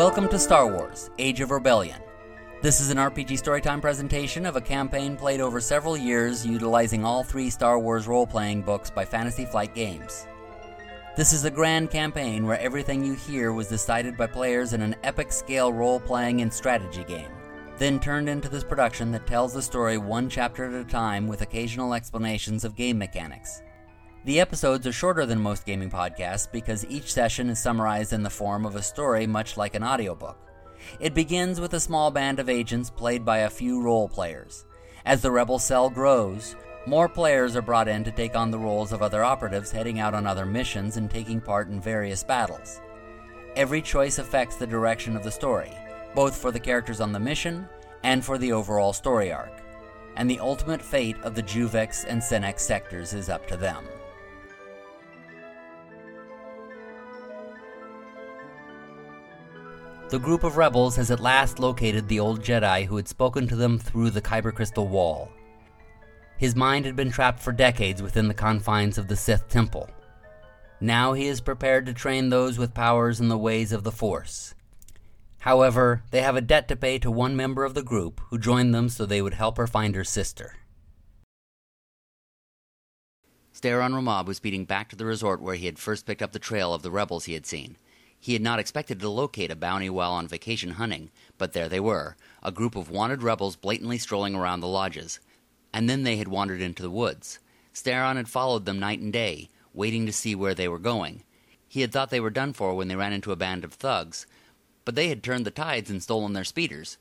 Welcome to Star Wars Age of Rebellion. This is an RPG Storytime presentation of a campaign played over several years utilizing all three Star Wars role playing books by Fantasy Flight Games. This is a grand campaign where everything you hear was decided by players in an epic scale role playing and strategy game, then turned into this production that tells the story one chapter at a time with occasional explanations of game mechanics. The episodes are shorter than most gaming podcasts because each session is summarized in the form of a story much like an audiobook. It begins with a small band of agents played by a few role players. As the rebel cell grows, more players are brought in to take on the roles of other operatives heading out on other missions and taking part in various battles. Every choice affects the direction of the story, both for the characters on the mission and for the overall story arc. And the ultimate fate of the Juvex and Senex sectors is up to them. The group of rebels has at last located the old Jedi who had spoken to them through the Kyber Crystal Wall. His mind had been trapped for decades within the confines of the Sith Temple. Now he is prepared to train those with powers in the ways of the Force. However, they have a debt to pay to one member of the group who joined them so they would help her find her sister. Steron Ramab was speeding back to the resort where he had first picked up the trail of the rebels he had seen. He had not expected to locate a bounty while on vacation hunting, but there they were, a group of wanted rebels blatantly strolling around the lodges. And then they had wandered into the woods. Steron had followed them night and day, waiting to see where they were going. He had thought they were done for when they ran into a band of thugs, but they had turned the tides and stolen their speeders.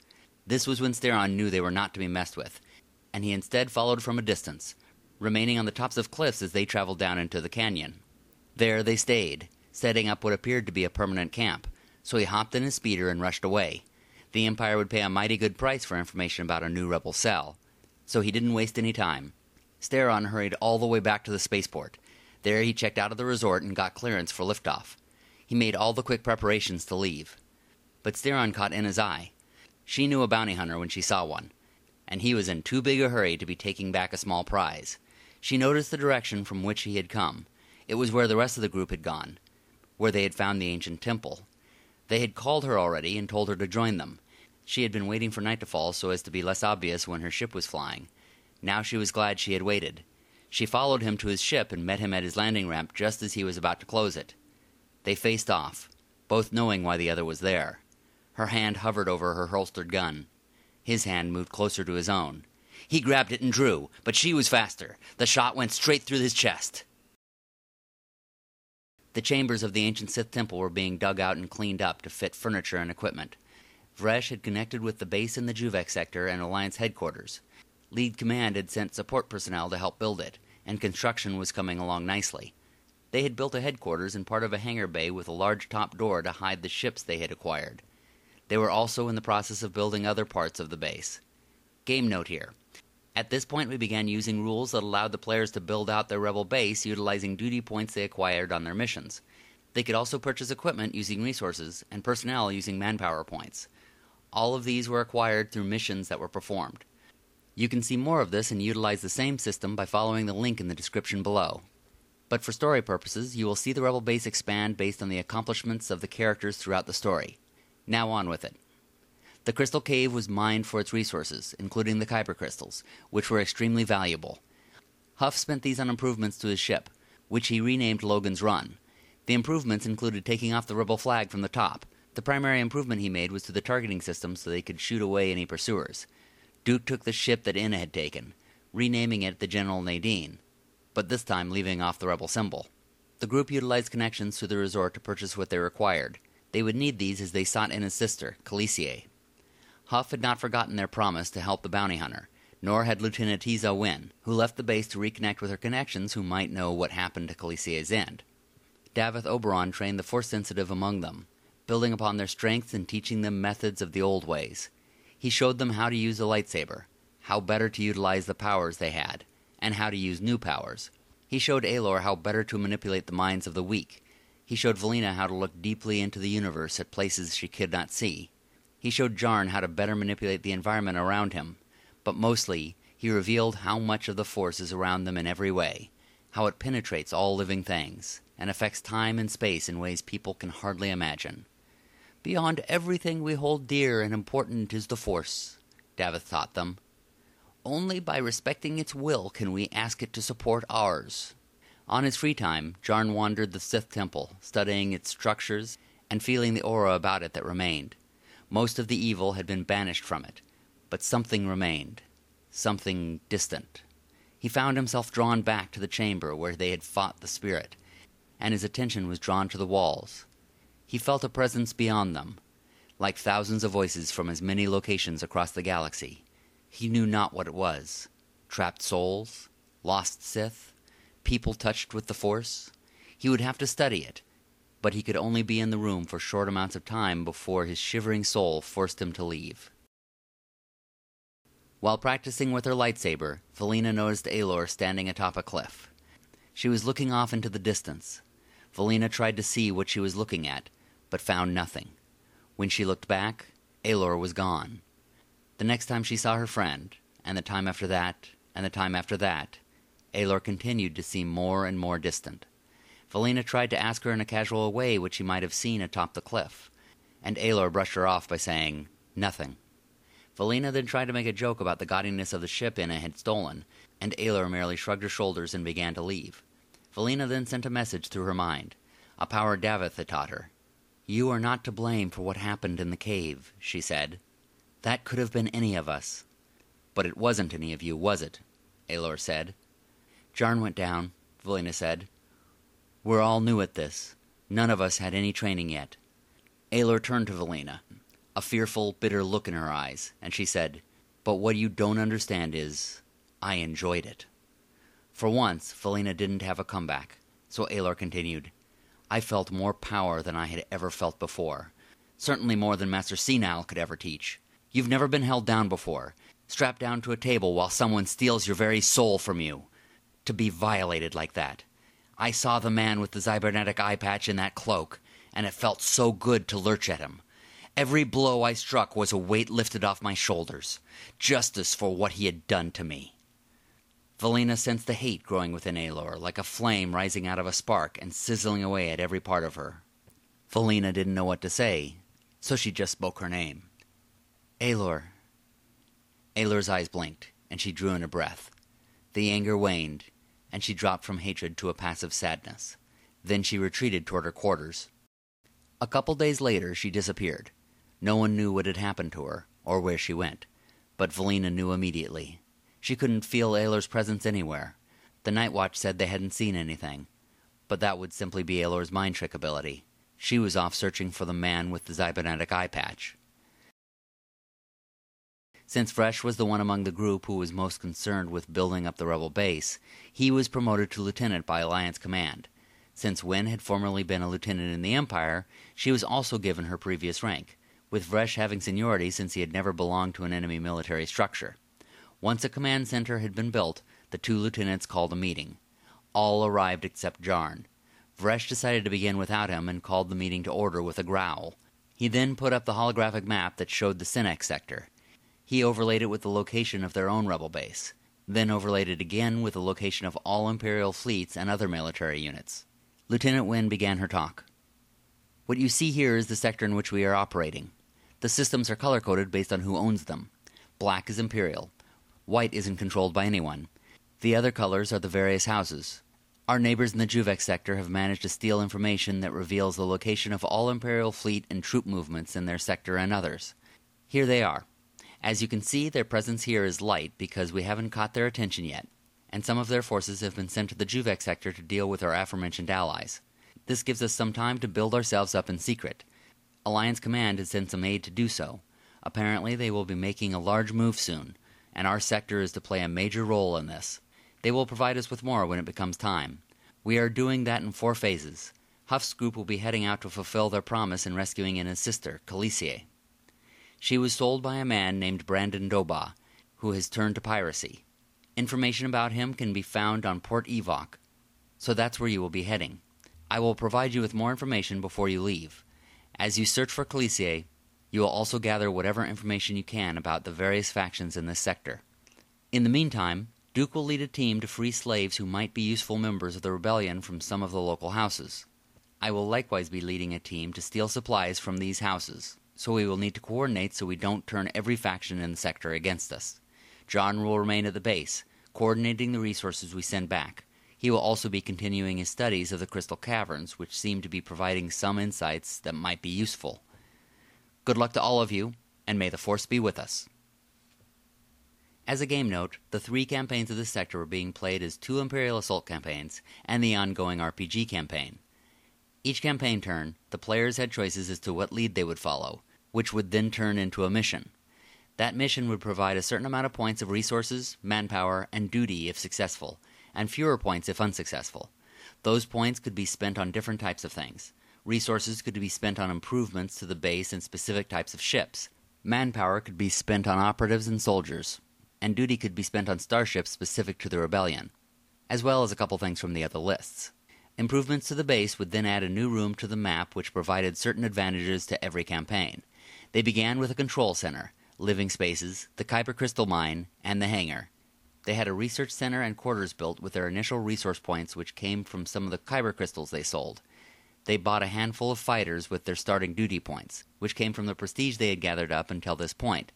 This was when Steron knew they were not to be messed with, and he instead followed from a distance, remaining on the tops of cliffs as they traveled down into the canyon. There they stayed, setting up what appeared to be a permanent camp, so he hopped in his speeder and rushed away. The Empire would pay a mighty good price for information about a new rebel cell, so he didn't waste any time. Steron hurried all the way back to the spaceport. There he checked out of the resort and got clearance for liftoff. He made all the quick preparations to leave. But Steron caught Enna's eye. She knew a bounty hunter when she saw one, and he was in too big a hurry to be taking back a small prize. She noticed the direction from which he had come. It was where the rest of the group had gone where they had found the ancient temple. They had called her already and told her to join them. She had been waiting for night to fall so as to be less obvious when her ship was flying. Now she was glad she had waited. She followed him to his ship and met him at his landing ramp just as he was about to close it. They faced off, both knowing why the other was there. Her hand hovered over her holstered gun. His hand moved closer to his own. He grabbed it and drew, but she was faster. The shot went straight through his chest. The chambers of the ancient Sith temple were being dug out and cleaned up to fit furniture and equipment. Vresh had connected with the base in the Juvex sector and Alliance headquarters. Lead Command had sent support personnel to help build it, and construction was coming along nicely. They had built a headquarters in part of a hangar bay with a large top door to hide the ships they had acquired. They were also in the process of building other parts of the base. Game note here at this point, we began using rules that allowed the players to build out their rebel base utilizing duty points they acquired on their missions. They could also purchase equipment using resources and personnel using manpower points. All of these were acquired through missions that were performed. You can see more of this and utilize the same system by following the link in the description below. But for story purposes, you will see the rebel base expand based on the accomplishments of the characters throughout the story. Now on with it. The crystal cave was mined for its resources, including the kyber crystals, which were extremely valuable. Huff spent these on improvements to his ship, which he renamed Logan's Run. The improvements included taking off the rebel flag from the top. The primary improvement he made was to the targeting system so they could shoot away any pursuers. Duke took the ship that Enna had taken, renaming it the General Nadine, but this time leaving off the rebel symbol. The group utilized connections to the resort to purchase what they required. They would need these as they sought Enna's sister, Calicie. Huff had not forgotten their promise to help the bounty hunter, nor had Lieutenant Tiza Wynn, who left the base to reconnect with her connections who might know what happened to Calicie's end. Davith Oberon trained the force sensitive among them, building upon their strengths and teaching them methods of the old ways. He showed them how to use a lightsaber, how better to utilize the powers they had, and how to use new powers. He showed Aelor how better to manipulate the minds of the weak. He showed Valina how to look deeply into the universe at places she could not see. He showed Jarn how to better manipulate the environment around him, but mostly he revealed how much of the force is around them in every way, how it penetrates all living things, and affects time and space in ways people can hardly imagine. Beyond everything we hold dear and important is the Force, Davith taught them. Only by respecting its will can we ask it to support ours. On his free time, Jarn wandered the Sith temple, studying its structures and feeling the aura about it that remained. Most of the evil had been banished from it, but something remained, something distant. He found himself drawn back to the chamber where they had fought the spirit, and his attention was drawn to the walls. He felt a presence beyond them, like thousands of voices from as many locations across the galaxy. He knew not what it was trapped souls, lost Sith, people touched with the Force. He would have to study it, but he could only be in the room for short amounts of time before his shivering soul forced him to leave. While practicing with her lightsaber, Valina noticed Aelor standing atop a cliff. She was looking off into the distance. Valina tried to see what she was looking at, but found nothing. When she looked back, Aelor was gone. The next time she saw her friend, and the time after that, and the time after that, Aelor continued to seem more and more distant. Valina tried to ask her in a casual way what she might have seen atop the cliff, and Aelor brushed her off by saying, Nothing. Valina then tried to make a joke about the gaudiness of the ship Inna had stolen, and Aelor merely shrugged her shoulders and began to leave. Valina then sent a message through her mind, a power Davith had taught her. You are not to blame for what happened in the cave, she said. That could have been any of us. But it wasn't any of you, was it? Aelor said. Jarn went down, Valina said. We're all new at this. None of us had any training yet. Aelor turned to Valina, a fearful, bitter look in her eyes, and she said, But what you don't understand is, I enjoyed it. For once, Valina didn't have a comeback, so Aelor continued, I felt more power than I had ever felt before. Certainly more than Master Senile could ever teach. You've never been held down before, strapped down to a table while someone steals your very soul from you. To be violated like that. I saw the man with the cybernetic eye patch in that cloak, and it felt so good to lurch at him. Every blow I struck was a weight lifted off my shoulders, justice for what he had done to me. Valina sensed the hate growing within Aelor, like a flame rising out of a spark and sizzling away at every part of her. Valina didn't know what to say, so she just spoke her name. Aelor. Aelor's eyes blinked, and she drew in a breath. The anger waned, and she dropped from hatred to a passive sadness. Then she retreated toward her quarters. A couple days later, she disappeared. No one knew what had happened to her, or where she went, but Valina knew immediately. She couldn't feel Aelor's presence anywhere. The Night Watch said they hadn't seen anything, but that would simply be Aelor's mind trick ability. She was off searching for the man with the cybernetic eye patch. Since Vresh was the one among the group who was most concerned with building up the rebel base, he was promoted to lieutenant by Alliance Command. Since Wen had formerly been a lieutenant in the Empire, she was also given her previous rank, with Vresh having seniority since he had never belonged to an enemy military structure. Once a command center had been built, the two lieutenants called a meeting. All arrived except Jarn. Vresh decided to begin without him and called the meeting to order with a growl. He then put up the holographic map that showed the Senex sector. He overlaid it with the location of their own rebel base, then overlaid it again with the location of all Imperial fleets and other military units. Lieutenant Wen began her talk. What you see here is the sector in which we are operating. The systems are color coded based on who owns them. Black is Imperial. White isn't controlled by anyone. The other colors are the various houses. Our neighbors in the Juvex sector have managed to steal information that reveals the location of all Imperial fleet and troop movements in their sector and others. Here they are. As you can see, their presence here is light because we haven't caught their attention yet, and some of their forces have been sent to the Juvex sector to deal with our aforementioned allies. This gives us some time to build ourselves up in secret. Alliance Command has sent some aid to do so. Apparently, they will be making a large move soon, and our sector is to play a major role in this. They will provide us with more when it becomes time. We are doing that in four phases. Huff's group will be heading out to fulfill their promise in rescuing Inna's sister, Calicie. She was sold by a man named Brandon Doba, who has turned to piracy. Information about him can be found on Port Evok, so that's where you will be heading. I will provide you with more information before you leave. As you search for Calicie, you will also gather whatever information you can about the various factions in this sector. In the meantime, Duke will lead a team to free slaves who might be useful members of the rebellion from some of the local houses. I will likewise be leading a team to steal supplies from these houses, so we will need to coordinate so we don't turn every faction in the sector against us. Jarn will remain at the base, coordinating the resources we send back. He will also be continuing his studies of the crystal caverns, which seem to be providing some insights that might be useful. Good luck to all of you, and may the Force be with us. As a game note, the three campaigns of this sector were being played as two Imperial Assault campaigns and the ongoing RPG campaign. Each campaign turn, the players had choices as to what lead they would follow, which would then turn into a mission. That mission would provide a certain amount of points of resources, manpower, and duty if successful, and fewer points if unsuccessful. Those points could be spent on different types of things. Resources could be spent on improvements to the base and specific types of ships. Manpower could be spent on operatives and soldiers. And duty could be spent on starships specific to the rebellion, as well as a couple things from the other lists. Improvements to the base would then add a new room to the map which provided certain advantages to every campaign. They began with a control center, living spaces, the Kyber Crystal Mine, and the hangar. They had a research center and quarters built with their initial resource points, which came from some of the Kyber crystals they sold. They bought a handful of fighters with their starting duty points, which came from the prestige they had gathered up until this point.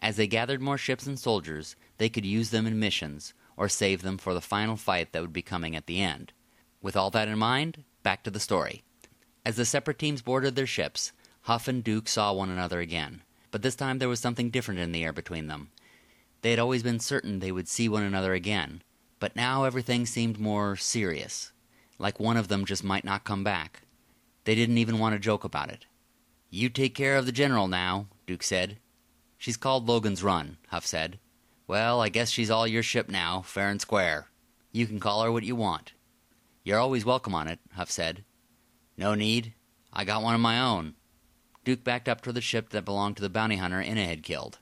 As they gathered more ships and soldiers, they could use them in missions, or save them for the final fight that would be coming at the end. With all that in mind, back to the story. As the separate teams boarded their ships, Huff and Duke saw one another again but this time there was something different in the air between them. They had always been certain they would see one another again, but now everything seemed more serious, like one of them just might not come back. They didn't even want to joke about it. You take care of the general now, Duke said. She's called Logan's Run, Huff said. Well, I guess she's all your ship now, fair and square. You can call her what you want. You're always welcome on it, Huff said. No need. I got one of my own. Duke backed up to the ship that belonged to the bounty hunter Inna had killed.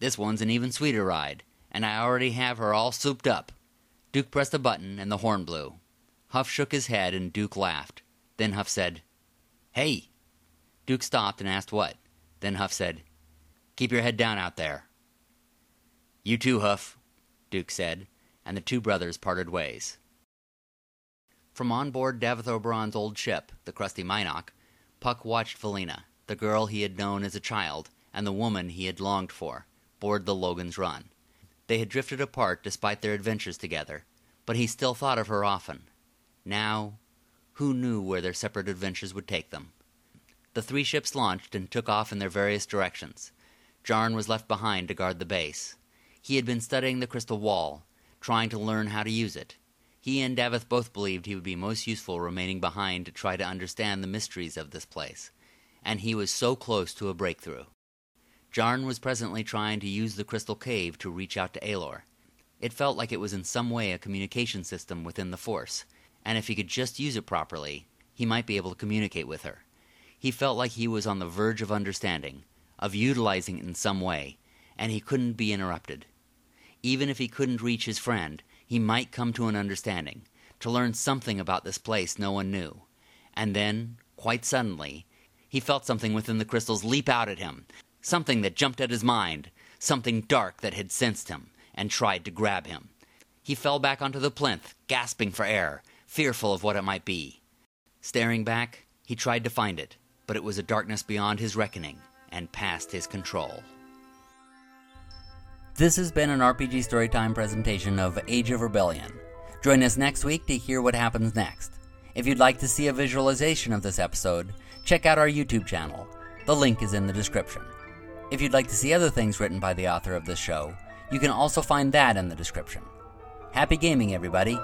This one's an even sweeter ride, and I already have her all souped up. Duke pressed a button, and the horn blew. Huff shook his head, and Duke laughed. Then Huff said, Hey! Duke stopped and asked what. Then Huff said, Keep your head down out there. You too, Huff, Duke said, and the two brothers parted ways. From on board Davith Oberon's old ship, the Crusty Mynock, Puck watched Felina the girl he had known as a child, and the woman he had longed for, board the Logan's Run. They had drifted apart despite their adventures together, but he still thought of her often. Now, who knew where their separate adventures would take them? The three ships launched and took off in their various directions. Jarn was left behind to guard the base. He had been studying the crystal wall, trying to learn how to use it. He and Davith both believed he would be most useful remaining behind to try to understand the mysteries of this place and he was so close to a breakthrough. Jarn was presently trying to use the crystal cave to reach out to Aelor. It felt like it was in some way a communication system within the Force, and if he could just use it properly, he might be able to communicate with her. He felt like he was on the verge of understanding, of utilizing it in some way, and he couldn't be interrupted. Even if he couldn't reach his friend, he might come to an understanding, to learn something about this place no one knew. And then, quite suddenly, he felt something within the crystals leap out at him, something that jumped at his mind, something dark that had sensed him and tried to grab him. He fell back onto the plinth, gasping for air, fearful of what it might be. Staring back, he tried to find it, but it was a darkness beyond his reckoning and past his control. This has been an RPG Storytime presentation of Age of Rebellion. Join us next week to hear what happens next. If you'd like to see a visualization of this episode, check out our YouTube channel. The link is in the description. If you'd like to see other things written by the author of this show, you can also find that in the description. Happy gaming, everybody!